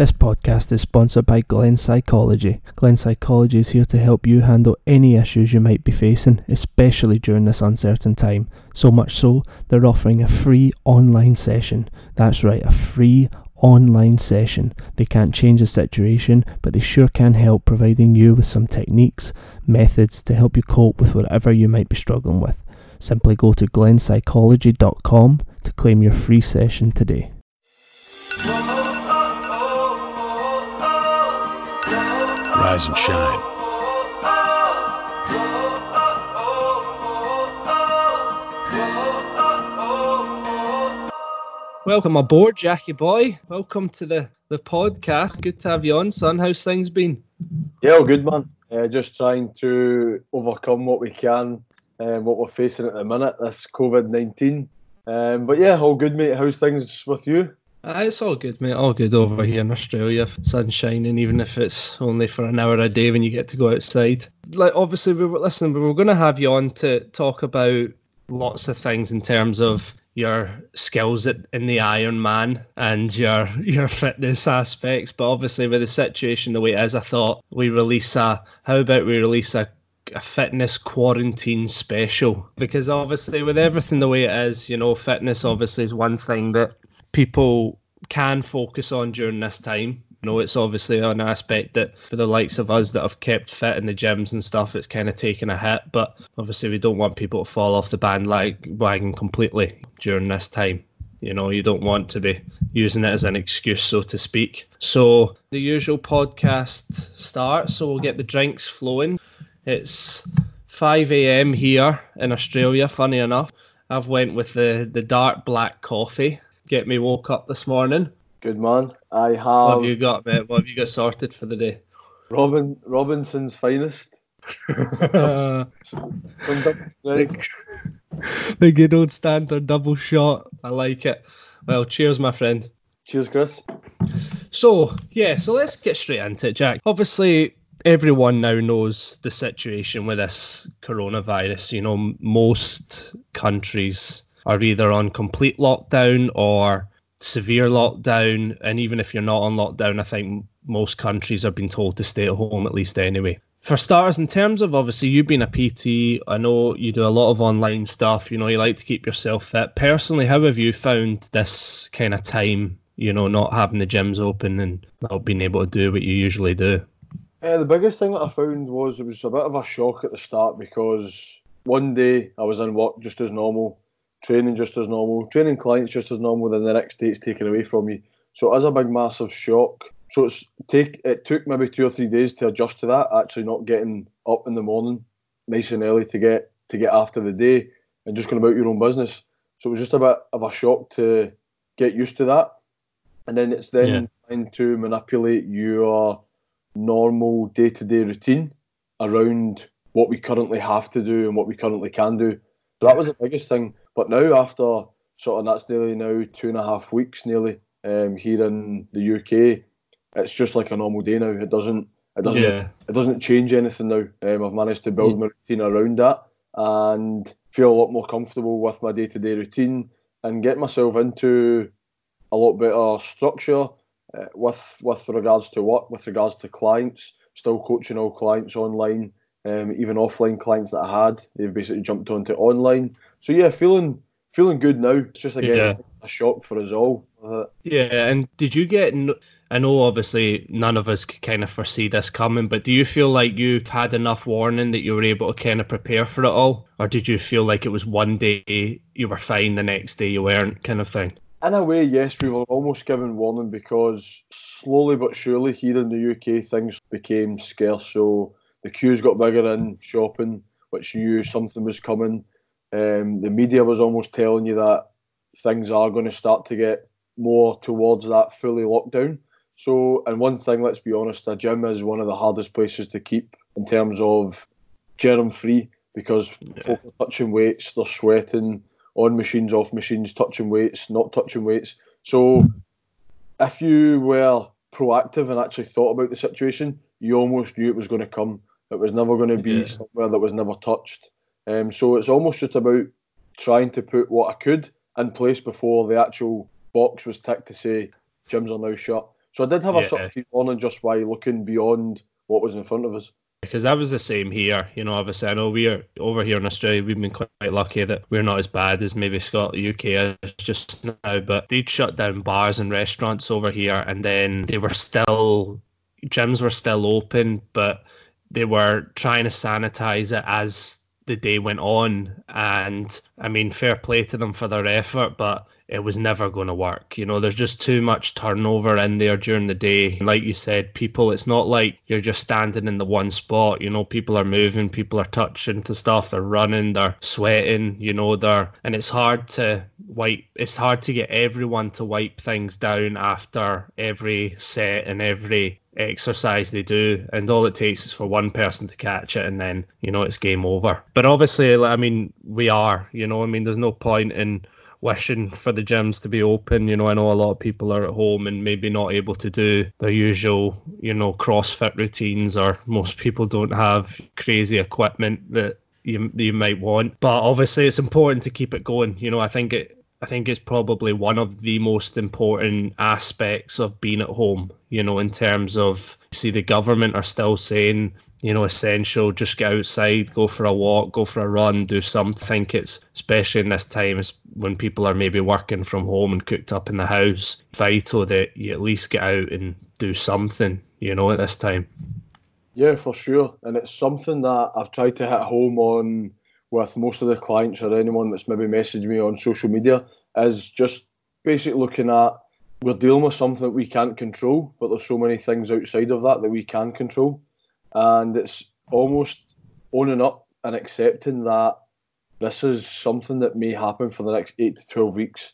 This podcast is sponsored by Glen Psychology. Glen Psychology is here to help you handle any issues you might be facing, especially during this uncertain time. So much so, they're offering a free online session. That's right, a free online session. They can't change the situation, but they sure can help providing you with some techniques, methods to help you cope with whatever you might be struggling with. Simply go to glenpsychology.com to claim your free session today. Rise and shine. Welcome aboard, Jackie boy. Welcome to the, the podcast. Good to have you on, son. How's things been? Yeah, all good, man. Uh, just trying to overcome what we can, uh, what we're facing at the minute, this COVID 19. Um, but yeah, all good, mate. How's things with you? Uh, it's all good, mate. All good over here in Australia. Sun shining, even if it's only for an hour a day when you get to go outside. Like, obviously, we were listening, we we're going to have you on to talk about lots of things in terms of your skills at, in the Iron Man and your your fitness aspects. But obviously, with the situation the way it is, I thought we release a. How about we release a a fitness quarantine special because obviously with everything the way it is you know fitness obviously is one thing that people can focus on during this time you know it's obviously an aspect that for the likes of us that have kept fit in the gyms and stuff it's kind of taken a hit but obviously we don't want people to fall off the bandwagon completely during this time you know you don't want to be using it as an excuse so to speak so the usual podcast starts so we'll get the drinks flowing it's 5 a.m. here in Australia. Funny enough, I've went with the the dark black coffee. Get me woke up this morning. Good man. I have. What have you got, mate? What have you got sorted for the day? Robin Robinson's finest. the, the good old standard double shot. I like it. Well, cheers, my friend. Cheers, Chris. So yeah, so let's get straight into it, Jack. Obviously, everyone now knows the situation with this coronavirus. You know, most countries are either on complete lockdown or severe lockdown. And even if you're not on lockdown, I think most countries are being told to stay at home at least anyway. For starters, in terms of obviously you being a PT, I know you do a lot of online stuff. You know, you like to keep yourself fit. Personally, how have you found this kind of time? You know, not having the gyms open and not being able to do what you usually do. Uh, the biggest thing that I found was it was a bit of a shock at the start because one day I was in work just as normal, training just as normal, training clients just as normal, then the next day it's taken away from you. So it is a big, massive shock. So it's take it took maybe two or three days to adjust to that. Actually, not getting up in the morning nice and early to get to get after the day and just going about your own business. So it was just a bit of a shock to get used to that, and then it's then yeah. trying to manipulate your normal day to day routine around what we currently have to do and what we currently can do. So that was the biggest thing. But now, after sort of that's nearly now two and a half weeks nearly um, here in the UK, it's just like a normal day now. It doesn't it doesn't yeah. it doesn't change anything now. Um, I've managed to build my routine around that and feel a lot more comfortable with my day to day routine and get myself into a lot better structure uh, with with regards to work, with regards to clients, still coaching all clients online, um, even offline clients that I had, they've basically jumped onto online. So yeah, feeling feeling good now. It's just again yeah. a shock for us all. Yeah, and did you get? I know obviously none of us could kind of foresee this coming, but do you feel like you've had enough warning that you were able to kind of prepare for it all, or did you feel like it was one day you were fine, the next day you weren't, kind of thing? in a way, yes, we were almost given warning because slowly but surely here in the UK things became scarce. So the queues got bigger in shopping, which knew something was coming. Um, the media was almost telling you that things are going to start to get more towards that fully lockdown. So, and one thing, let's be honest, a gym is one of the hardest places to keep in terms of germ free because yeah. folk are touching weights, they're sweating, on machines, off machines, touching weights, not touching weights. So if you were proactive and actually thought about the situation, you almost knew it was going to come. It was never going to be yeah. somewhere that was never touched. Um, so it's almost just about trying to put what I could in place before the actual box was ticked to say gyms are now shut. So I did have a sort of on and just by looking beyond what was in front of us. because that was the same here. You know, obviously, I know we are over here in Australia. We've been quite lucky that we're not as bad as maybe Scotland, UK is just now. But they'd shut down bars and restaurants over here, and then they were still gyms were still open, but they were trying to sanitize it as the day went on. And I mean, fair play to them for their effort, but it was never going to work. You know, there's just too much turnover in there during the day. Like you said, people, it's not like you're just standing in the one spot. You know, people are moving, people are touching to stuff, they're running, they're sweating, you know, they're, and it's hard to wipe, it's hard to get everyone to wipe things down after every set and every exercise they do and all it takes is for one person to catch it and then you know it's game over but obviously i mean we are you know i mean there's no point in wishing for the gyms to be open. You know, I know a lot of people are at home and maybe not able to do their usual, you know, CrossFit routines, or most people don't have crazy equipment that you you might want. But obviously, it's important to keep it going. You know, I think it. I think it's probably one of the most important aspects of being at home, you know, in terms of see the government are still saying you know, essential. Just get outside, go for a walk, go for a run, do something. I think it's especially in this time when people are maybe working from home and cooked up in the house, vital that you at least get out and do something, you know, at this time. Yeah, for sure. And it's something that I've tried to hit home on with most of the clients or anyone that's maybe messaged me on social media is just basically looking at we're dealing with something that we can't control, but there's so many things outside of that that we can control and it's almost owning up and accepting that this is something that may happen for the next eight to twelve weeks.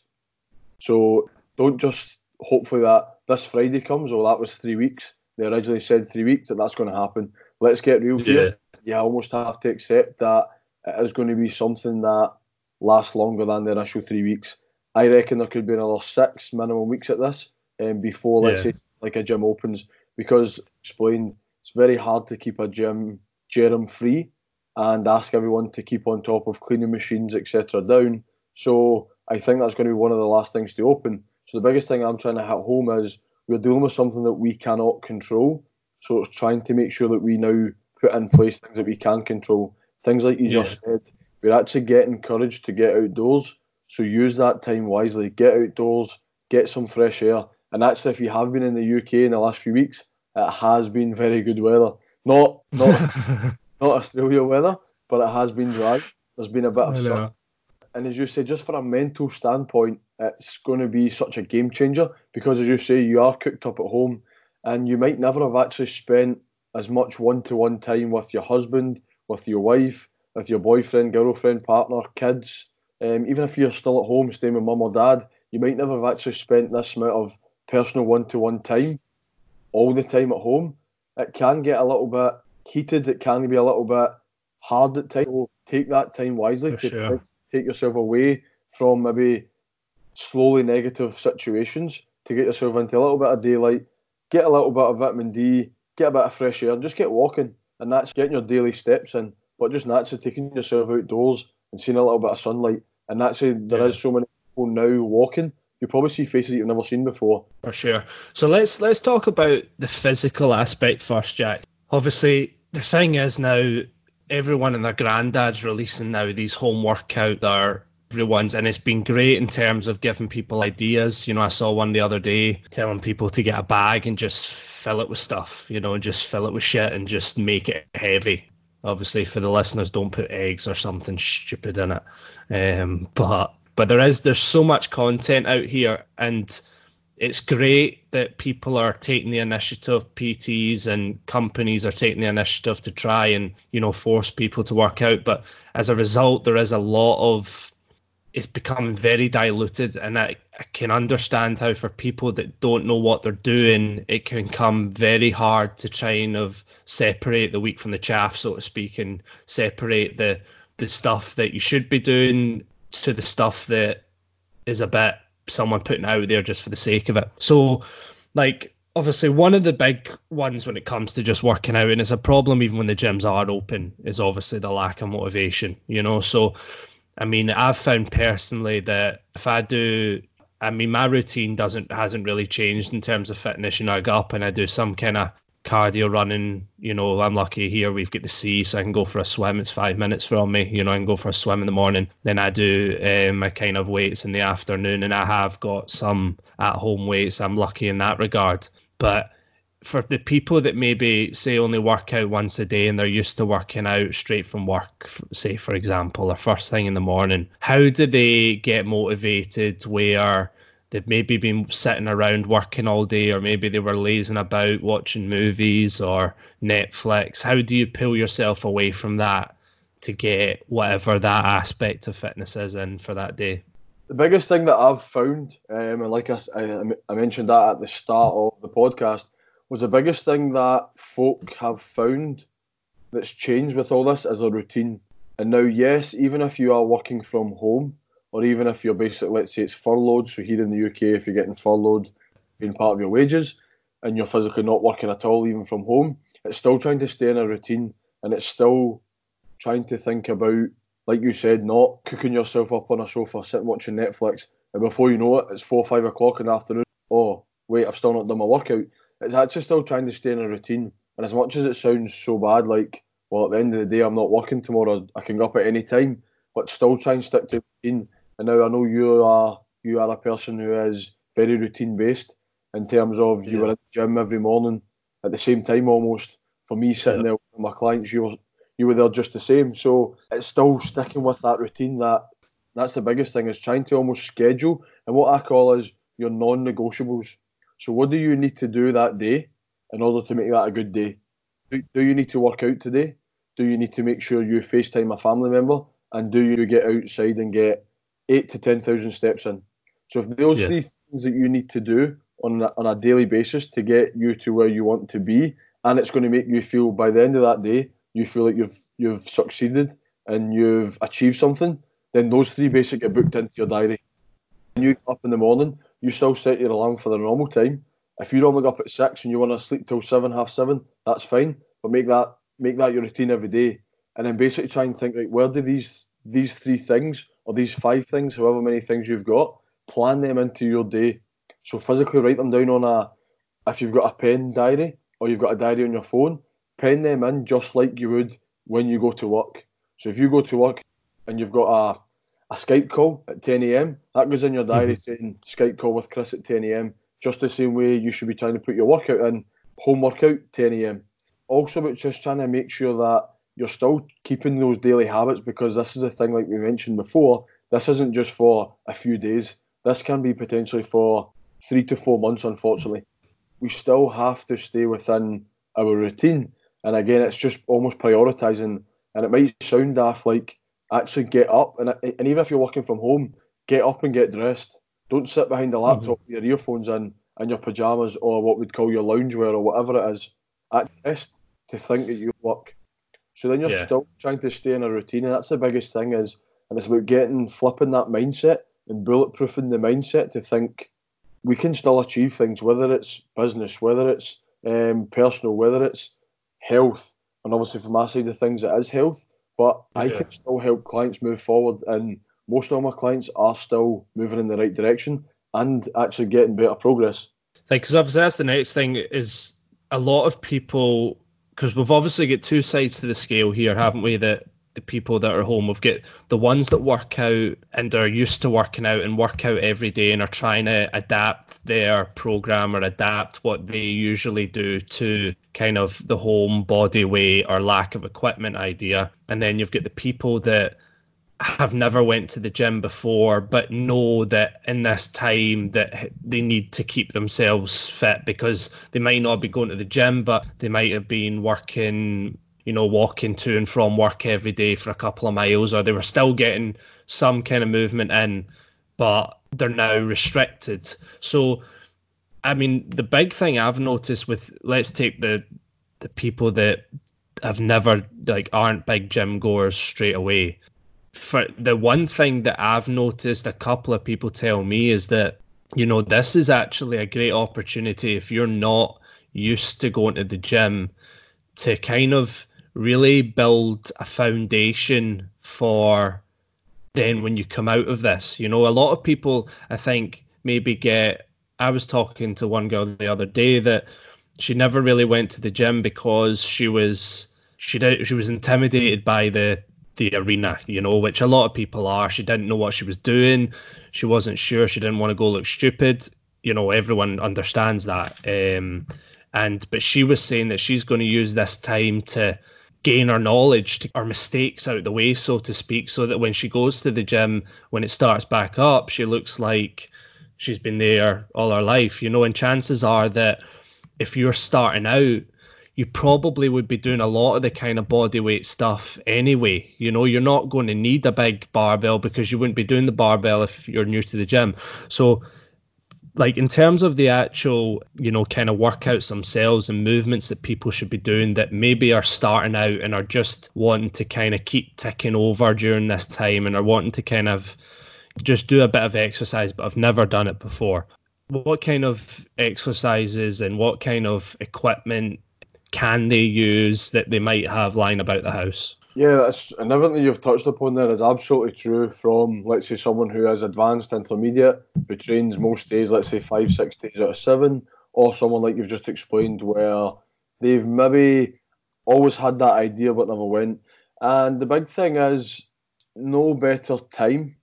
So don't just hopefully that this Friday comes. Oh, that was three weeks. They originally said three weeks that that's going to happen. Let's get real here. You almost have to accept that it is going to be something that lasts longer than the initial three weeks. I reckon there could be another six minimum weeks at this um, before, let's Yeah. say, like a gym opens, because explain it's very hard to keep a gym germ free and ask everyone to keep on top of cleaning machines, etc. down. So I think that's going to be one of the last things to open. So the biggest thing I'm trying to hit home is we're dealing with something that we cannot control. So it's trying to make sure that we now put in place things that we can control. Things like you just said, we're actually getting encouraged to get outdoors. So use that time wisely. Get outdoors, get some fresh air. And actually, if you have been in the UK in the last few weeks, it has been very good weather. Not not not Australia weather, but it has been dry. There's been a bit of sun. And as you say, just for a mental standpoint, it's going to be such a game changer because, as you say, you are cooked up at home and you might never have actually spent as much one to one time with your husband, with your wife, with your boyfriend, girlfriend, partner, kids. Um, even if you're still at home staying with mum or dad, you might never have actually spent this amount of personal one to one time all the time at home. It can get a little bit heated, it can be a little bit hard at times. So take that time wisely to sure. take yourself away from maybe slowly negative situations to get yourself into a little bit of daylight, get a little bit of vitamin D, get a bit of fresh air, just get walking. And that's getting your daily steps in, but just naturally taking yourself outdoors and seeing a little bit of sunlight. And actually, there is Yeah. so many people now walking. You probably see faces that you've never seen before. For sure. So let's let's talk about the physical aspect first, Jack. Obviously, the thing is now everyone and their granddad's releasing now these home workout that are everyone's and it's been great in terms of giving people ideas. You know, I saw one the other day telling people to get a bag and just fill it with stuff, you know, and just fill it with shit and just make it heavy. Obviously for the listeners, don't put eggs or something stupid in it. Um, but but there is there's so much content out here and it's great that people are taking the initiative pts and companies are taking the initiative to try and you know force people to work out but as a result there is a lot of it's becoming very diluted and I, I can understand how for people that don't know what they're doing it can come very hard to try and of separate the wheat from the chaff so to speak and separate the the stuff that you should be doing to the stuff that is a bit someone putting out there just for the sake of it. So, like, obviously, one of the big ones when it comes to just working out, and it's a problem even when the gyms are open, is obviously the lack of motivation, you know. So, I mean, I've found personally that if I do I mean, my routine doesn't hasn't really changed in terms of fitness. You know, I get up and I do some kind of cardio running. You know, I'm lucky here we've got the sea, so I can go for a swim. It's five minutes from me. You know, I can go for a swim in the morning. Then I do um, my kind of weights in the afternoon, and I have got some at home weights. I'm lucky in that regard. But for the people that maybe say only work out once a day and they're used to working out straight from work, say for example, or first thing in the morning, how do they get motivated where they've maybe been sitting around working all day or maybe they were lazing about watching movies or Netflix? How do you pull yourself away from that to get whatever that aspect of fitness is in for that day? The biggest thing that I've found, um, and like I, I mentioned that at the start of the podcast, was the biggest thing that folk have found that's changed with all this is a routine. And now, yes, even if you are working from home, or even if you're basically, let's say it's furloughed, so here in the UK, if you're getting furloughed, being part of your wages, and you're physically not working at all, even from home, it's still trying to stay in a routine and it's still trying to think about, like you said, not cooking yourself up on a sofa, sitting watching Netflix, and before you know it, it's four or five o'clock in the afternoon. Oh, wait, I've still not done my workout it's actually still trying to stay in a routine. And as much as it sounds so bad, like, well, at the end of the day, I'm not working tomorrow, I can go up at any time, but still try and stick to routine. And now I know you are you are a person who is very routine based in terms of you were in the gym every morning at the same time almost. For me sitting yeah. there with my clients, you were you were there just the same. So it's still sticking with that routine that that's the biggest thing is trying to almost schedule and what I call is your non-negotiables. So, what do you need to do that day in order to make that a good day? Do, do you need to work out today? Do you need to make sure you FaceTime a family member? And do you get outside and get eight to 10,000 steps in? So, if those yeah. three things that you need to do on a, on a daily basis to get you to where you want to be, and it's going to make you feel by the end of that day, you feel like you've you've succeeded and you've achieved something, then those three basically get booked into your diary. When you get up in the morning, you still set your alarm for the normal time. If you normally up at six and you want to sleep till seven, half seven, that's fine. But make that make that your routine every day, and then basically try and think like where do these these three things or these five things, however many things you've got, plan them into your day. So physically write them down on a if you've got a pen diary or you've got a diary on your phone, pen them in just like you would when you go to work. So if you go to work and you've got a a Skype call at 10 a.m. That goes in your diary mm-hmm. saying Skype call with Chris at 10 a.m. Just the same way you should be trying to put your workout in, home workout 10 a.m. Also, about just trying to make sure that you're still keeping those daily habits because this is a thing like we mentioned before. This isn't just for a few days. This can be potentially for three to four months. Unfortunately, we still have to stay within our routine. And again, it's just almost prioritizing. And it might sound daft, like actually get up and, and even if you're working from home, get up and get dressed. Don't sit behind a laptop mm-hmm. with your earphones in and your pajamas or what we'd call your loungewear or whatever it is at rest to think that you work. So then you're yeah. still trying to stay in a routine, and that's the biggest thing is, and it's about getting flipping that mindset and bulletproofing the mindset to think we can still achieve things, whether it's business, whether it's um, personal, whether it's health, and obviously from my side of things, it is health. But yeah. I can still help clients move forward, and most of my clients are still moving in the right direction and actually getting better progress. Like, because obviously that's the next thing is a lot of people, because we've obviously got two sides to the scale here, haven't we? That the people that are home. We've got the ones that work out and are used to working out and work out every day and are trying to adapt their program or adapt what they usually do to kind of the home body weight or lack of equipment idea. And then you've got the people that have never went to the gym before but know that in this time that they need to keep themselves fit because they might not be going to the gym but they might have been working you know, walking to and from work every day for a couple of miles, or they were still getting some kind of movement in, but they're now restricted. So, I mean, the big thing I've noticed with let's take the the people that have never like aren't big gym goers straight away. For the one thing that I've noticed a couple of people tell me is that you know this is actually a great opportunity if you're not used to going to the gym to kind of really build a foundation for then when you come out of this. You know, a lot of people, I think, maybe get. I was talking to one girl the other day that she never really went to the gym because she was she she was intimidated by the the arena, you know, which a lot of people are. She didn't know what she was doing. She wasn't sure. She didn't want to go look stupid. You know, everyone understands that. Um, and but she was saying that she's going to use this time to gain her knowledge, to, her mistakes out the way, so to speak, so that when she goes to the gym, when it starts back up, she looks like she's been there all her life, you know. And chances are that if you're starting out, you probably would be doing a lot of the kind of body weight stuff anyway. You know, you're not going to need a big barbell because you wouldn't be doing the barbell if you're new to the gym. So like in terms of the actual you know kind of workouts themselves and movements that people should be doing that maybe are starting out and are just wanting to kind of keep ticking over during this time and are wanting to kind of just do a bit of exercise but I've never done it before. What kind of exercises and what kind of equipment can they use that they might have lying about the house yeah, that's, and everything you've touched upon there is absolutely true from, let's say, someone who is advanced intermediate, who trains most days, let's say five, six days out of seven, or someone like you've just explained where they've maybe always had that idea but never went. And the big thing is no better time,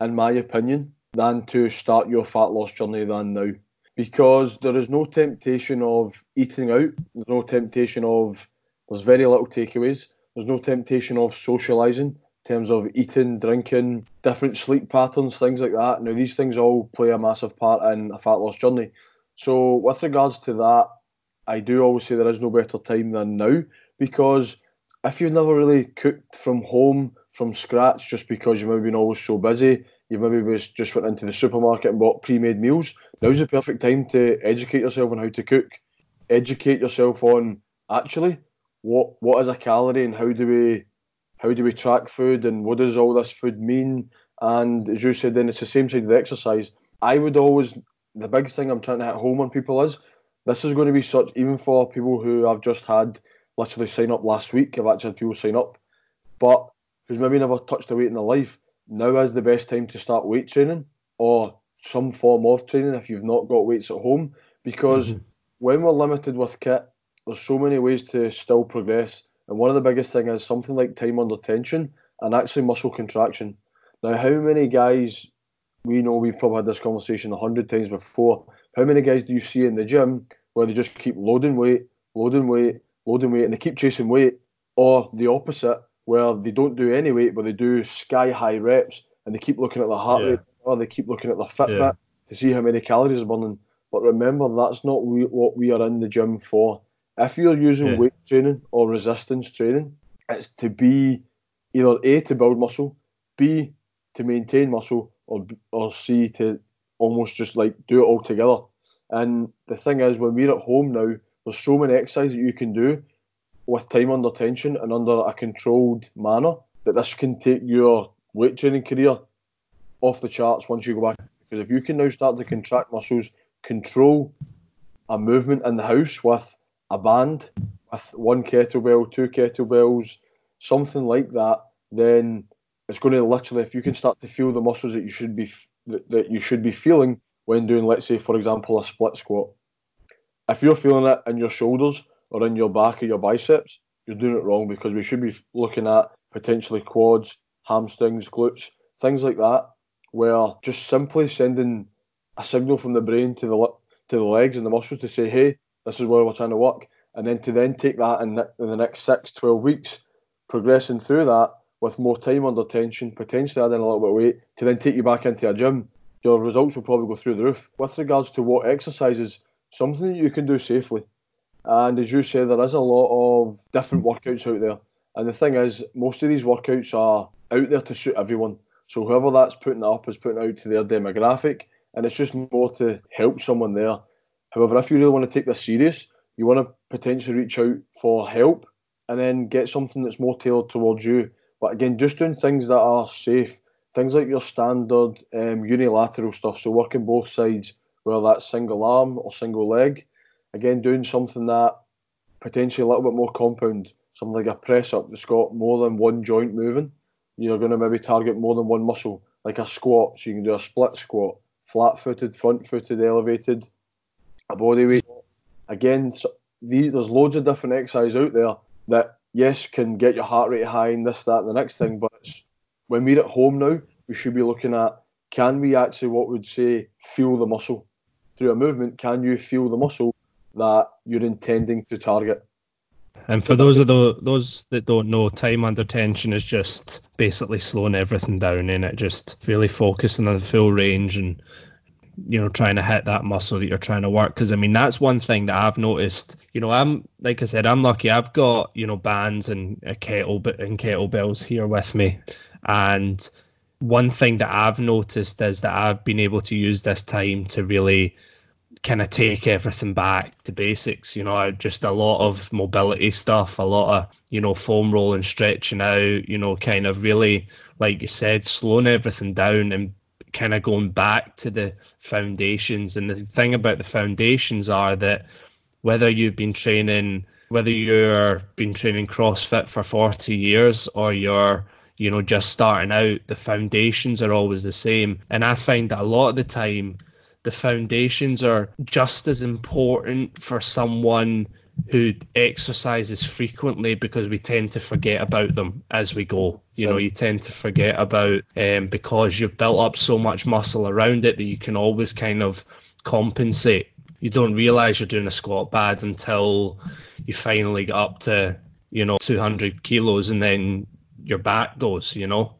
in my opinion, than to start your fat loss journey than now. Because there is no temptation of eating out, there's no temptation of, there's very little takeaways there's no temptation of socialising in terms of eating, drinking, different sleep patterns, things like that. Now, these things all play a massive part in a fat loss journey. So, with regards to that, I do always say there is no better time than now because if you've never really cooked from home from scratch just because you've maybe been always so busy, you've maybe just went into the supermarket and bought pre-made meals, now's the perfect time to educate yourself on how to cook. Educate yourself on actually what what is a calorie and how do we how do we track food and what does all this food mean? And as you said, then it's the same side of the exercise. I would always the big thing I'm trying to hit home on people is this is going to be such even for people who I've just had literally sign up last week. I've actually had people sign up, but who's maybe never touched a weight in their life. Now is the best time to start weight training or some form of training if you've not got weights at home because mm-hmm. when we're limited with kit there's so many ways to still progress. And one of the biggest thing is something like time under tension and actually muscle contraction. Now, how many guys we know we've probably had this conversation a hundred times before? How many guys do you see in the gym where they just keep loading weight, loading weight, loading weight, and they keep chasing weight, or the opposite where they don't do any weight but they do sky high reps and they keep looking at their heart yeah. rate or they keep looking at their Fitbit yeah. to see how many calories are burning. But remember, that's not what we are in the gym for if you're using yeah. weight training or resistance training, it's to be either A, to build muscle, B, to maintain muscle, or, or C, to almost just like do it all together. And the thing is, when we're at home now, there's so many exercises that you can do with time under tension and under a controlled manner that this can take your weight training career off the charts once you go back. Because if you can now start to contract muscles, control a movement in the house with a band with one kettlebell, two kettlebells, something like that, then it's going to literally, if you can start to feel the muscles that you should be that, you should be feeling when doing, let's say, for example, a split squat. If you're feeling it in your shoulders or in your back or your biceps, you're doing it wrong because we should be looking at potentially quads, hamstrings, glutes, things like that, where just simply sending a signal from the brain to the to the legs and the muscles to say, hey, this is where we're trying to work. And then to then take that in, in the next six, 12 weeks, progressing through that with more time under tension, potentially adding a little bit of weight, to then take you back into a gym, your results will probably go through the roof. With regards to what exercises, something that you can do safely. And as you say, there is a lot of different workouts out there. And the thing is, most of these workouts are out there to suit everyone. So whoever that's putting it up is putting it out to their demographic, and it's just more to help someone there. However, if you really want to take this serious, you want to potentially reach out for help and then get something that's more tailored towards you. But again, just doing things that are safe, things like your standard um, unilateral stuff, so working both sides, whether that's single arm or single leg. Again, doing something that potentially a little bit more compound, something like a press up that's got more than one joint moving. You're going to maybe target more than one muscle, like a squat, so you can do a split squat, flat footed, front footed, elevated, a body weight. Again, so the, there's loads of different exercises out there that, yes, can get your heart rate high and this, that, and the next thing. But when we're at home now, we should be looking at can we actually, what would say, feel the muscle through a movement? Can you feel the muscle that you're intending to target? And for those of the, those that don't know, time under tension is just basically slowing everything down and it, just really focusing on the full range and you know trying to hit that muscle that you're trying to work. Because I mean that's one thing that I've noticed. You know, I'm like I said, I'm lucky. I've got you know bands and a kettle and kettlebells here with me, and one thing that I've noticed is that I've been able to use this time to really kind of take everything back to basics. You know, just a lot of mobility stuff, a lot of you know foam rolling, stretching out. You know, kind of really, like you said, slowing everything down and kind of going back to the foundations. And the thing about the foundations are that whether you've been training, whether you're been training CrossFit for 40 years or you're you know just starting out, the foundations are always the same. And I find that a lot of the time the foundations are just as important for someone who exercises frequently because we tend to forget about them as we go. You know, you tend to forget about um, because you've built up so much muscle around it that you can always kind of compensate. You don't realize you're doing a squat bad until you finally get up to, you know, 200 kilos and then your back goes, you know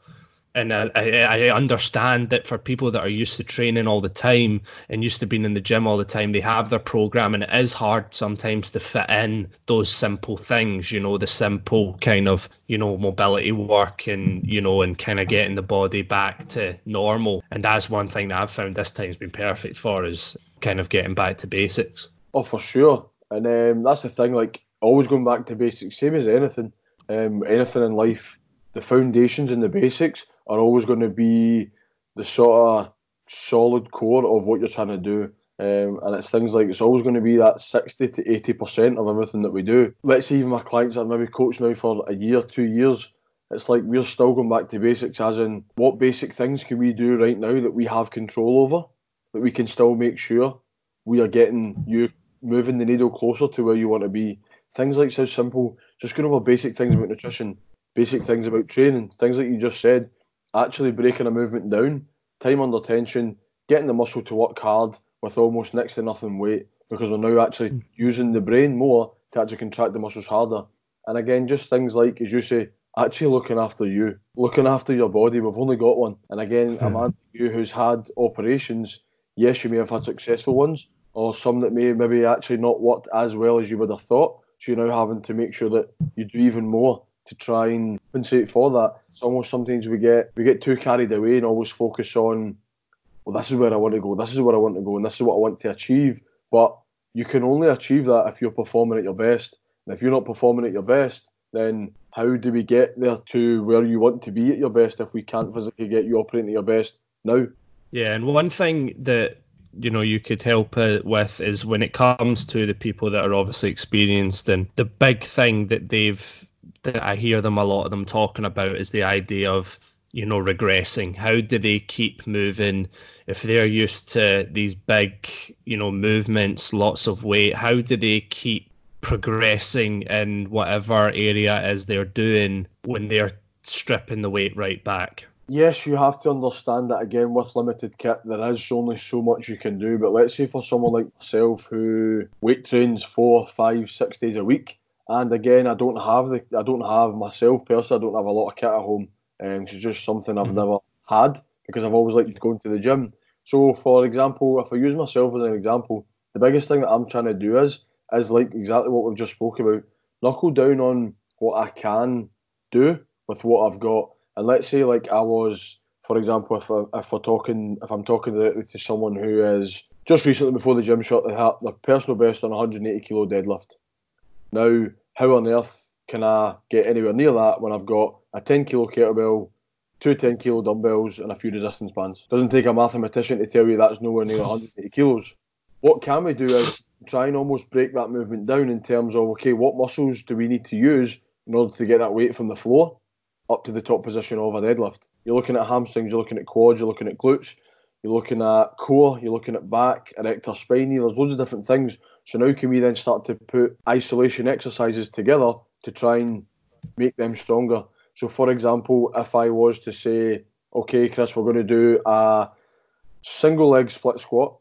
and I, I, understand that for people that are used to training all the time and used to being in the gym all the time, they have their program, and it is hard sometimes to fit in those simple things, you know, the simple kind of, you know, mobility work and, you know, and kind of getting the body back to normal. And that's one thing that I've found this time's been perfect for is kind of getting back to basics. Oh, for sure. And um, that's the thing, like, always going back to basics, same as anything, um, anything in life the foundations and the basics are always going to be the sort of solid core of what you're trying to do. Um, and it's things like it's always going to be that 60 to 80% of everything that we do. Let's say even my clients are maybe coached now for a year, two years. It's like we're still going back to basics, as in what basic things can we do right now that we have control over, that we can still make sure we are getting you moving the needle closer to where you want to be. Things like so simple, just going over basic things about nutrition basic things about training, things like you just said, actually breaking a movement down, time under tension, getting the muscle to work hard with almost next to nothing weight because we're now actually mm. using the brain more to actually contract the muscles harder. And again, just things like, as you say, actually looking after you, looking after your body. We've only got one. And again, a hmm. man you who's had operations, yes, you may have had successful ones, or some that may maybe actually not worked as well as you would have thought. So you're now having to make sure that you do even more to try and compensate for that. It's almost sometimes we get we get too carried away and always focus on, well, this is where I want to go, this is where I want to go, and this is what I want to achieve. But you can only achieve that if you're performing at your best. And if you're not performing at your best, then how do we get there to where you want to be at your best if we can't physically get you operating at your best now? Yeah, and one thing that you know you could help with is when it comes to the people that are obviously experienced and the big thing that they've that I hear them a lot of them talking about is the idea of you know regressing. How do they keep moving if they're used to these big you know movements, lots of weight? How do they keep progressing in whatever area is they're doing when they're stripping the weight right back? Yes, you have to understand that again with limited kit, there is only so much you can do. But let's say for someone like myself who weight trains four, five, six days a week, and again, I don't have the I don't have myself personally. I don't have a lot of kit at home, and it's just something I've mm-hmm. never had because I've always liked going to the gym. So, for example, if I use myself as an example, the biggest thing that I'm trying to do is is like exactly what we've just spoke about. Knuckle down on what I can do with what I've got. And let's say like I was, for example, if I, if we're talking, if I'm talking directly to someone who is just recently before the gym shot, they had their personal best on 180 kilo deadlift. Now how on earth can I get anywhere near that when I've got a 10 kilo kettlebell, two 10 kilo dumbbells, and a few resistance bands? Doesn't take a mathematician to tell you that's nowhere near 180 kilos. What can we do is try and almost break that movement down in terms of okay, what muscles do we need to use in order to get that weight from the floor up to the top position of a deadlift? You're looking at hamstrings, you're looking at quads, you're looking at glutes. you're looking at core, you're looking at back, erector spinae, there's loads of different things. So now can we then start to put isolation exercises together to try and make them stronger? So for example, if I was to say, okay, Chris, we're going to do a single leg split squat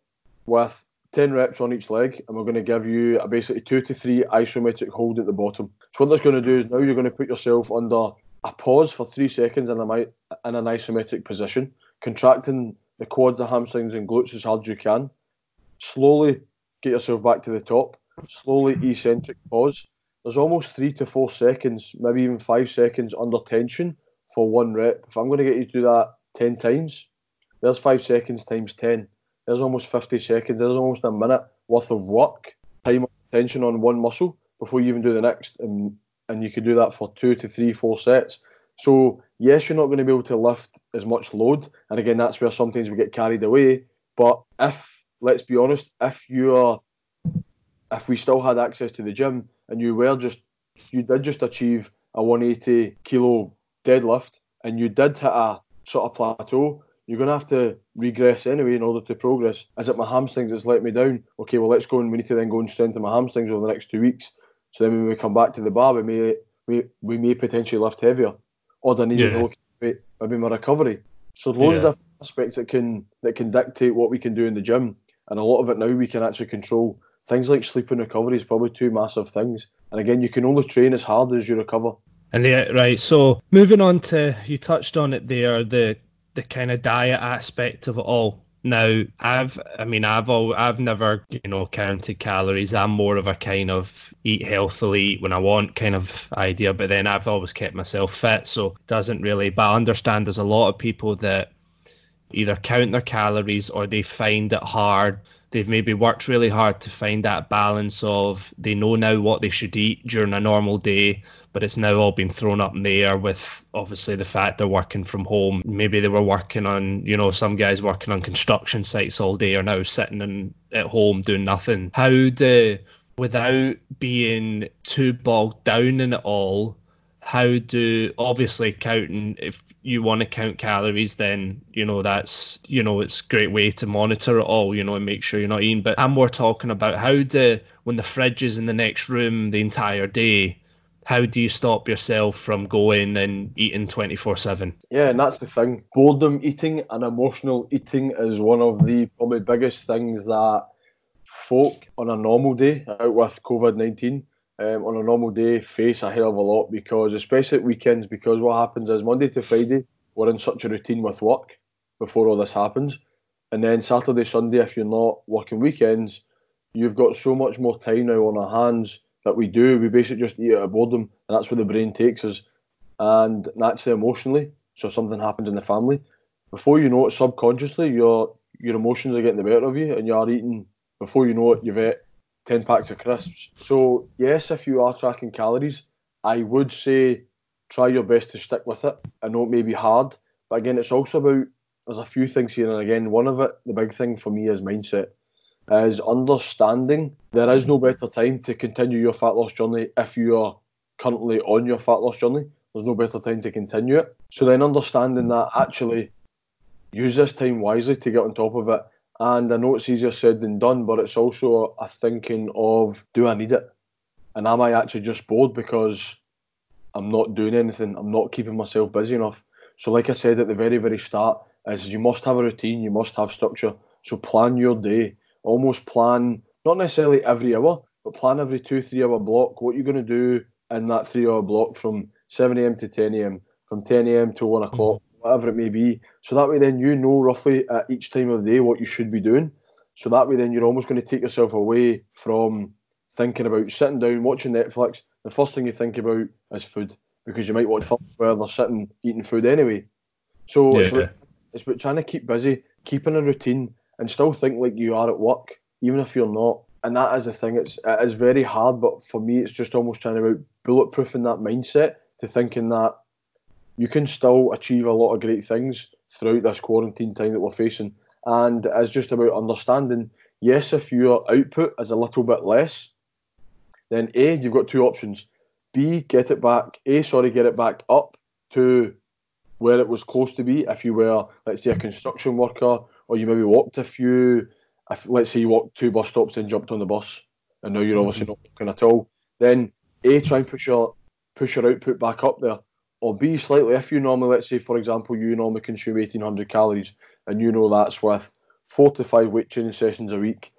with 10 reps on each leg, and we're going to give you a basically two to three isometric hold at the bottom. So what that's going to do is now you're going to put yourself under a pause for three seconds in, a, in an isometric position, contracting the quads, the hamstrings, and glutes as hard as you can. Slowly get yourself back to the top. Slowly eccentric pause. There's almost three to four seconds, maybe even five seconds under tension for one rep. If I'm going to get you to do that 10 times, there's five seconds times 10. There's almost 50 seconds. There's almost a minute worth of work, time tension on one muscle before you even do the next. And, and you could do that for two to three, four sets. So, yes, you're not going to be able to lift as much load. And again, that's where sometimes we get carried away. But if, let's be honest, if you are, if we still had access to the gym and you were just, you did just achieve a 180 kilo deadlift and you did hit a sort of plateau, you're going to have to regress anyway in order to progress. Is it my hamstrings that's let me down? Okay, well, let's go and we need to then go and strengthen my hamstrings over the next two weeks. So then when we come back to the bar, we may, we, we may potentially lift heavier. Or do I need yeah. to look at maybe my recovery? So loads yeah. of different aspects that can that can dictate what we can do in the gym. And a lot of it now we can actually control. Things like sleep and recovery is probably two massive things. And again, you can only train as hard as you recover. And yeah, right. So moving on to you touched on it there, the the kind of diet aspect of it all. Now, I've, I mean, I've all, I've never, you know, counted calories. I'm more of a kind of eat healthily, eat when I want kind of idea. But then I've always kept myself fit, so it doesn't really. But I understand there's a lot of people that either count their calories or they find it hard they've maybe worked really hard to find that balance of they know now what they should eat during a normal day, but it's now all been thrown up in the air with obviously the fact they're working from home. Maybe they were working on, you know, some guys working on construction sites all day are now sitting in, at home doing nothing. How do, without being too bogged down in it all, how do obviously counting if you want to count calories then you know that's you know it's a great way to monitor it all you know and make sure you're not eating. But i'm more talking about how do when the fridge is in the next room the entire day how do you stop yourself from going and eating 24 7 yeah and that's the thing. Boredom eating and emotional eating is one of the probably biggest things that folk on a normal day out with covid-19 um, on a normal day face a hell of a lot because, especially at weekends, because what happens is Monday to Friday we're in such a routine with work before all this happens, and then Saturday, Sunday, if you're not working weekends, you've got so much more time now on our hands that we do. We basically just eat out of boredom, and that's where the brain takes us. And naturally, emotionally, so something happens in the family, before you know it, subconsciously, your your emotions are getting the better of you, and you are eating. Before you know it, you've ate 10 packs of crisps. So, yes, if you are tracking calories, I would say try your best to stick with it. I know it may be hard, but again, it's also about there's a few things here, and again, one of it, the big thing for me is mindset, is understanding there is no better time to continue your fat loss journey if you are currently on your fat loss journey. There's no better time to continue it. So then understanding that actually use this time wisely to get on top of it and I know it's easier said than done, but it's also a thinking of do I need it? And am I actually just bored because I'm not doing anything? I'm not keeping myself busy enough. So, like I said at the very, very start, is you must have a routine, you must have structure. So plan your day. Almost plan not necessarily every hour, but plan every two, three hour block what you're going to do in that three hour block from 7 a.m. to 10 a.m., from 10 a.m. to 1 o'clock, whatever it may be. So that way, then you know roughly at each time of the day what you should be doing. So that way, then you're almost going to take yourself away from thinking about sitting down, watching Netflix. The first thing you think about is food because you might watch films where they're sitting eating food anyway. So yeah. it's, about, it's about trying to keep busy, keeping a routine, and still think like you are at work, even if you're not. And that is the thing. It's it is very hard, but for me, it's just almost trying to about bulletproofing that mindset to thinking that you can still achieve a lot of great things throughout this quarantine time that we're facing. And it's just about understanding yes, if your output is a little bit less, then A, you've got two options. B, get it back, A, sorry, get it back up to where it was close to be if you were, let's say, a construction worker or you maybe walked a few. If, let's say you walked two bus stops, and jumped on the bus, and now you're obviously mm-hmm. not walking at all. Then a try and push your push your output back up there, or b slightly if you normally let's say for example you normally consume 1800 calories and you know that's with four to five weight training sessions a week,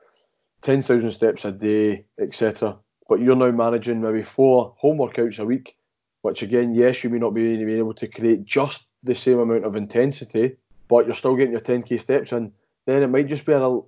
10,000 steps a day, etc. But you're now managing maybe four home workouts a week, which again, yes, you may not be able to create just the same amount of intensity, but you're still getting your 10k steps in. Then it might just be a,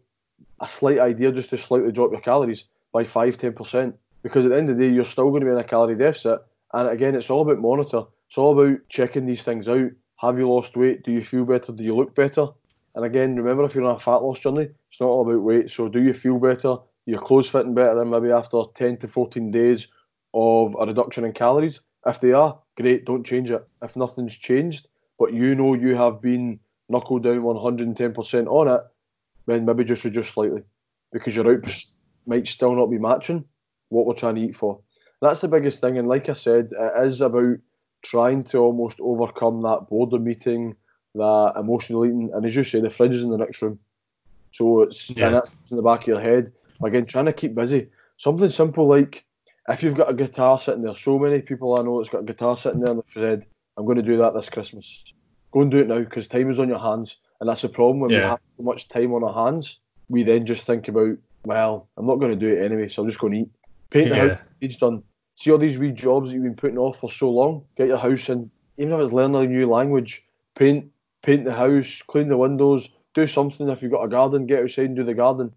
a slight idea just to slightly drop your calories by 5 10%. Because at the end of the day, you're still going to be in a calorie deficit. And again, it's all about monitor. It's all about checking these things out. Have you lost weight? Do you feel better? Do you look better? And again, remember if you're on a fat loss journey, it's not all about weight. So do you feel better? Your clothes fitting better than maybe after 10 to 14 days of a reduction in calories? If they are, great, don't change it. If nothing's changed, but you know you have been knuckled down 110% on it, then maybe just reduce slightly because your output might still not be matching what we're trying to eat for. That's the biggest thing. And like I said, it is about trying to almost overcome that boredom meeting that emotional eating, and as you say, the fridge is in the next room. So it's yeah. and that's in the back of your head. Again, trying to keep busy. Something simple like if you've got a guitar sitting there, so many people I know that's got a guitar sitting there and they've said, I'm going to do that this Christmas. Go and do it now because time is on your hands. And that's the problem when yeah. we have so much time on our hands. We then just think about, well, I'm not going to do it anyway, so I'm just going to eat. Paint the yeah. house, it's done. See all these wee jobs that you've been putting off for so long. Get your house in, even if it's learning a new language, paint paint the house, clean the windows, do something. If you've got a garden, get outside and do the garden.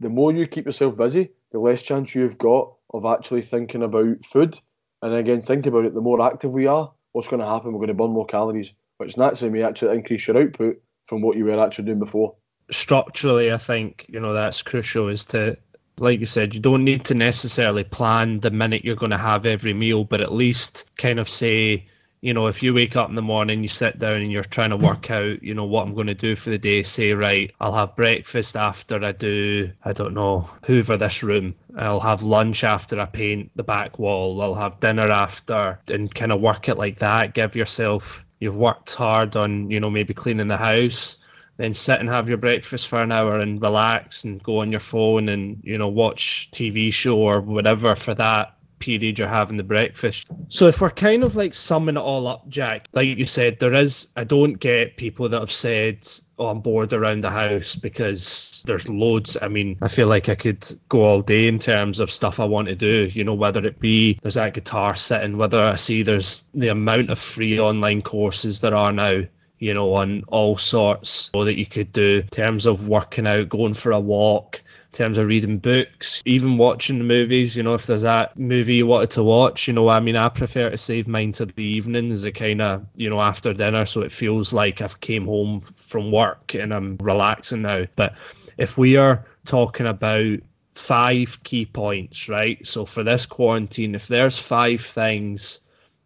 The more you keep yourself busy, the less chance you've got of actually thinking about food. And again, think about it. The more active we are, what's going to happen? We're going to burn more calories, which naturally may actually increase your output from what you were actually doing before. Structurally, I think you know that's crucial. Is to like you said, you don't need to necessarily plan the minute you're going to have every meal, but at least kind of say you know, if you wake up in the morning, you sit down and you're trying to work out, you know, what I'm going to do for the day, say, right, I'll have breakfast after I do, I don't know, hoover this room. I'll have lunch after I paint the back wall. I'll have dinner after and kind of work it like that. Give yourself, you've worked hard on, you know, maybe cleaning the house. Then sit and have your breakfast for an hour and relax and go on your phone and, you know, watch TV show or whatever for that period you're having the breakfast. So if we're kind of like summing it all up, Jack, like you said, there is I don't get people that have said, Oh, I'm bored around the house because there's loads. I mean, I feel like I could go all day in terms of stuff I want to do, you know, whether it be there's that guitar sitting, whether I see there's the amount of free online courses there are now you know, on all sorts so that you could do in terms of working out, going for a walk, in terms of reading books, even watching the movies. You know, if there's that movie you wanted to watch, you know, I mean, I prefer to save mine to the evening as a kind of, you know, after dinner, so it feels like I've came home from work and I'm relaxing now. But if we are talking about five key points, right? So for this quarantine, if there's five things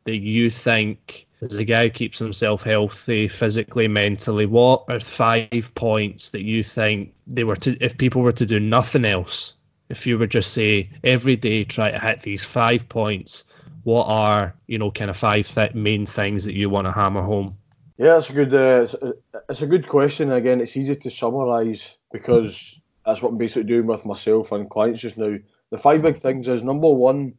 that you think as a guy who keeps himself healthy physically, mentally, what are five points that you think they were to, if people were to do nothing else, if you were just say every day try to hit these five points, what are you know kind of five th- main things that you want to hammer home? Yeah, it's a good uh, it's, it's a good question. Again, it's easy to summarise because that's what I'm basically doing with myself and clients just now. The five big things is number one,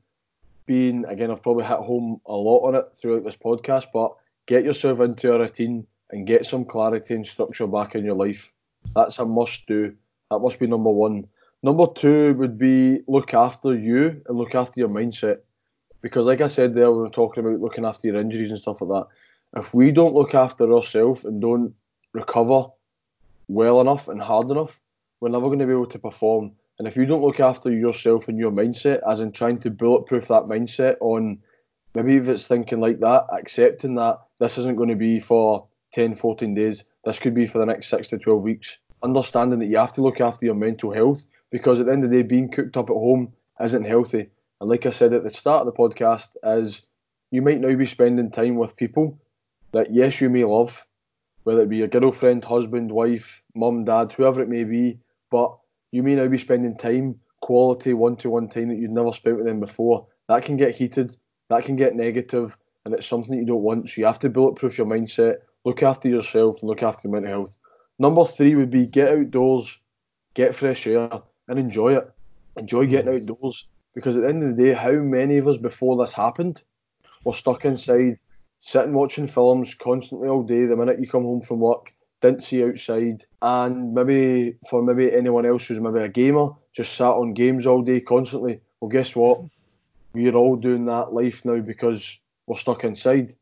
being again, I've probably hit home a lot on it throughout this podcast, but get yourself into a routine and get some clarity and structure back in your life. That's a must do. That must be number one. Number two would be look after you and look after your mindset. Because, like I said there, we were talking about looking after your injuries and stuff like that. If we don't look after ourselves and don't recover well enough and hard enough, we're never going to be able to perform. And if you don't look after yourself and your mindset, as in trying to bulletproof that mindset on maybe if it's thinking like that, accepting that this isn't going to be for 10, 14 days, this could be for the next 6 to 12 weeks. Understanding that you have to look after your mental health because at the end of the day, being cooked up at home isn't healthy. And like I said at the start of the podcast, is you might now be spending time with people that yes, you may love, whether it be your girlfriend, husband, wife, mum, dad, whoever it may be, but you may now be spending time, quality one-to-one time that you'd never spent with them before. That can get heated, that can get negative, and it's something that you don't want. So you have to bulletproof your mindset, look after yourself, and look after your mental health. Number three would be get outdoors, get fresh air, and enjoy it. Enjoy mm-hmm. getting outdoors because at the end of the day, how many of us before this happened were stuck inside, sitting watching films constantly all day. The minute you come home from work, didn't see outside, and maybe for maybe anyone else who's maybe a gamer, just sat on games all day constantly. Well, guess what? We're all doing that life now because we're stuck inside.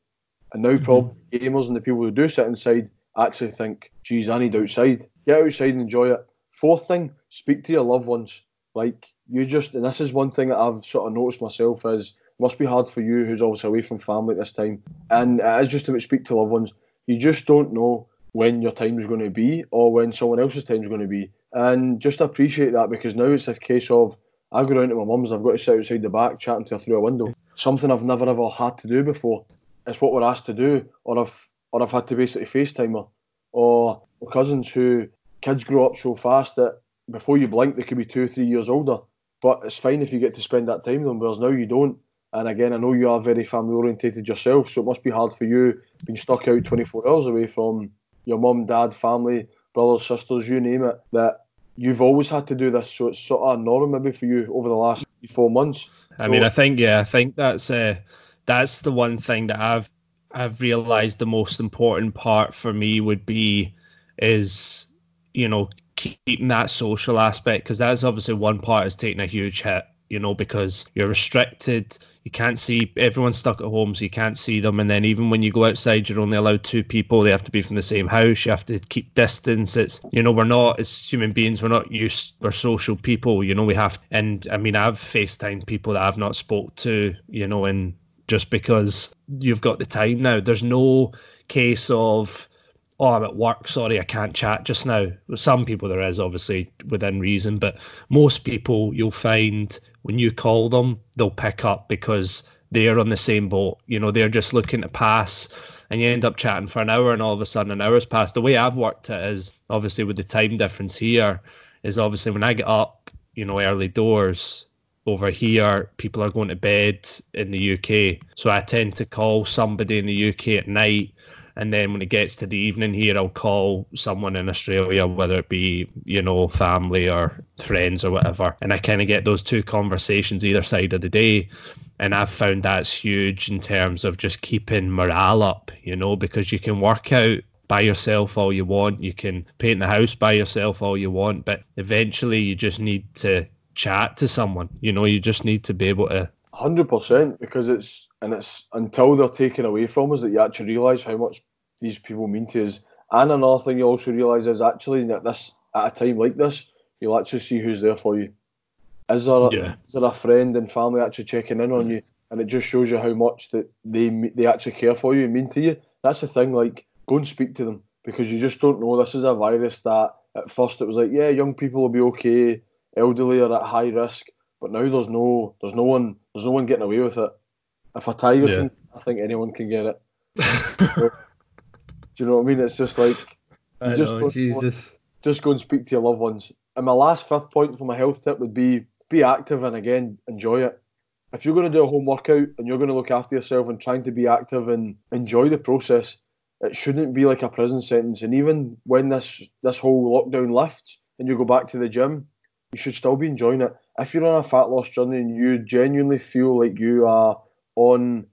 And now, mm-hmm. probably gamers and the people who do sit inside actually think, geez, I need outside. Get outside and enjoy it. Fourth thing, speak to your loved ones. Like, you just, and this is one thing that I've sort of noticed myself is, it must be hard for you who's obviously away from family at this time. And it is just about speak to loved ones. You just don't know when your time is going to be or when someone else's time is going to be. And just appreciate that because now it's a case of I go down to my mum's, I've got to sit outside the back chatting to her through a window. Something I've never ever had to do before. It's what we're asked to do, or I've or I've had to basically FaceTime her. Or cousins who kids grow up so fast that before you blink they could be two, three years older. But it's fine if you get to spend that time with them, whereas now you don't. And again, I know you are very family orientated yourself, so it must be hard for you being stuck out 24 hours away from your mum, dad, family, brothers, sisters, you name it, that you've always had to do this. So it's sort of a norm maybe for you over the last four months. I mean, I think yeah, I think that's uh, that's the one thing that I've I've realised the most important part for me would be is you know keeping that social aspect because that's obviously one part is taking a huge hit you know, because you're restricted. You can't see everyone's stuck at home, so you can't see them. And then even when you go outside, you're only allowed two people. They have to be from the same house. You have to keep distance. It's you know, we're not as human beings. We're not used. We're social people. You know, we have. And I mean, I've FaceTime people that I've not spoke to. You know, and just because you've got the time now, there's no case of oh, I'm at work, sorry, I can't chat just now. Some people there is obviously within reason, but most people you'll find when you call them, they'll pick up because they're on the same boat. You know, they're just looking to pass and you end up chatting for an hour and all of a sudden an hour's passed. The way I've worked it is obviously with the time difference here is obviously when I get up, you know, early doors over here, people are going to bed in the UK. So I tend to call somebody in the UK at night and then when it gets to the evening here, I'll call someone in Australia, whether it be, you know, family or friends or whatever. And I kind of get those two conversations either side of the day. And I've found that's huge in terms of just keeping morale up, you know, because you can work out by yourself all you want. You can paint the house by yourself all you want, but eventually you just need to chat to someone. You know, you just need to be able to. Hundred percent, because it's and it's until they're taken away from us that you actually realise how much these people mean to us. And another thing you also realise is actually that this at a time like this, you'll actually see who's there for you. Is there a, Yeah. is there a friend and family actually checking in on you? And it just shows you how much that they they actually care for you and mean to you. That's the thing. Like, go and speak to them because you just don't know. This is a virus that at first it was like, yeah, young people will be okay, elderly are at high risk, but now there's no there's no one there's no one getting away with it. If a tiger Yeah. can, I think anyone can get it. Do you know what I mean? It's just like I just know, don't- Jesus. just go and speak to your loved ones. And my last fifth point for my health tip would be be active and again enjoy it. If you're going to do a home workout and you're going to look after yourself and trying to be active and enjoy the process, it shouldn't be like a prison sentence. And even when this this whole lockdown lifts and you go back to the gym, you should still be enjoying it. If you're on a fat loss journey and you genuinely feel like you are on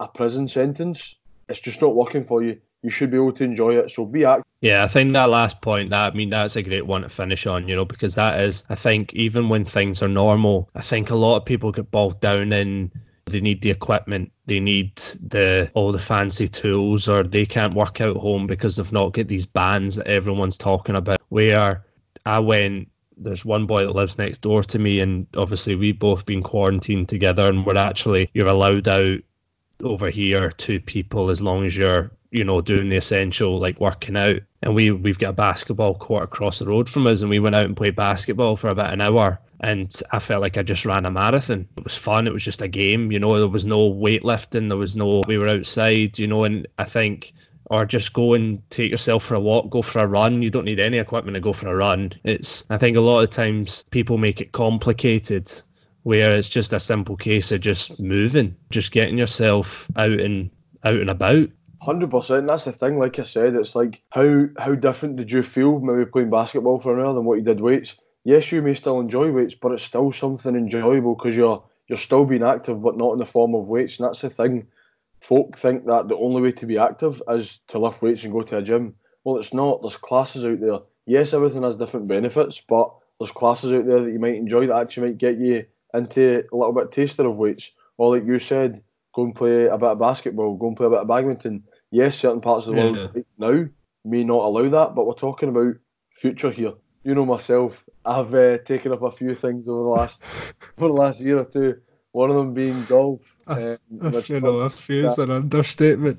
a prison sentence, it's just not working for you. You should be able to enjoy it. So be active. Yeah, I think that last point, that I mean, that's a great one to finish on, you know, because that is, I think, even when things are normal, I think a lot of people get bogged down in they need the equipment, they need the all the fancy tools, or they can't work out home because they've not got these bands that everyone's talking about. Where I went, there's one boy that lives next door to me, and obviously we've both been quarantined together, and we're actually you're allowed out over here to people as long as you're you know doing the essential like working out and we we've got a basketball court across the road from us and we went out and played basketball for about an hour and I felt like I just ran a marathon. It was fun. It was just a game, you know. There was no weightlifting. There was no. We were outside, you know. And I think, or just go and take yourself for a walk, go for a run. You don't need any equipment to go for a run. It's. I think a lot of times people make it complicated where it's just a simple case of just moving, just getting yourself out and out and about. Hundred percent. That's the thing. Like I said, it's like how how different did you feel maybe playing basketball for an hour than what you did weights? Yes, you may still enjoy weights, but it's still something enjoyable because you're you're still being active, but not in the form of weights. And that's the thing. Folk think that the only way to be active is to lift weights and go to a gym. Well, it's not. There's classes out there. Yes, everything has different benefits, but there's classes out there that you might enjoy that actually might get you into a little bit taster of weights. Or like you said, go and play a bit of basketball, go and play a bit of badminton yes, certain parts of the world right now may not allow that, but we're talking about future here. You know myself, I've uh, taken up a few things over the last over the last year or two. One of them being golf. Um, you know, a few is an understatement.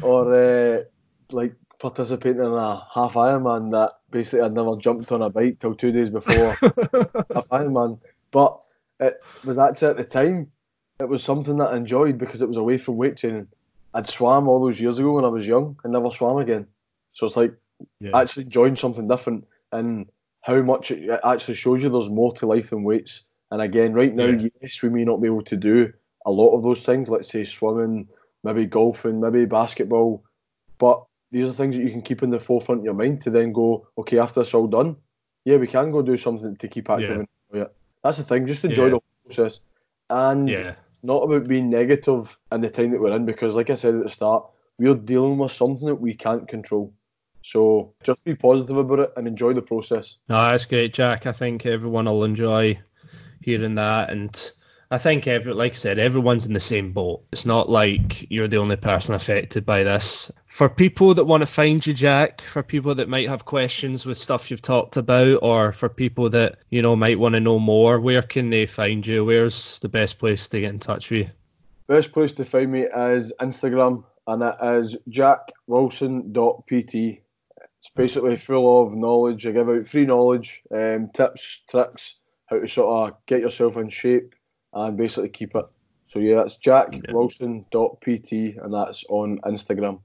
Or uh, like participating in a half Ironman that basically I'd never jumped on a bike till two days before half Ironman. But it was actually at the time, it was something that I enjoyed because it was away from weight training. I'd swam all those years ago when I was young and never swam again. So it's like yeah. actually enjoying something different and how much it actually shows you there's more to life than weights. And again, right now, yeah. yes, we may not be able to do a lot of those things, let's say swimming, maybe golfing, maybe basketball, but these are things that you can keep in the forefront of your mind to then go, okay, after it's all done, yeah, we can go do something to keep active. Yeah. That's the thing, just enjoy yeah. the process. And yeah not about being negative in the time that we're in because, like I said at the start, we're dealing with something that we can't control. So just be positive about it and enjoy the process. No, that's great, Jack. I think everyone will enjoy hearing that. And I think, every, like I said, everyone's in the same boat. It's not like you're the only person affected by this for people that want to find you, Jack, for people that might have questions with stuff you've talked about, or for people that you know might want to know more, where can they find you? Where's the best place to get in touch with you? Best place to find me is Instagram, and it is jackwilson.pt. It's basically full of knowledge. I give out free knowledge, um, tips, tricks, how to sort of get yourself in shape and basically keep it. So yeah, it's jackwilson.pt, and that's on Instagram.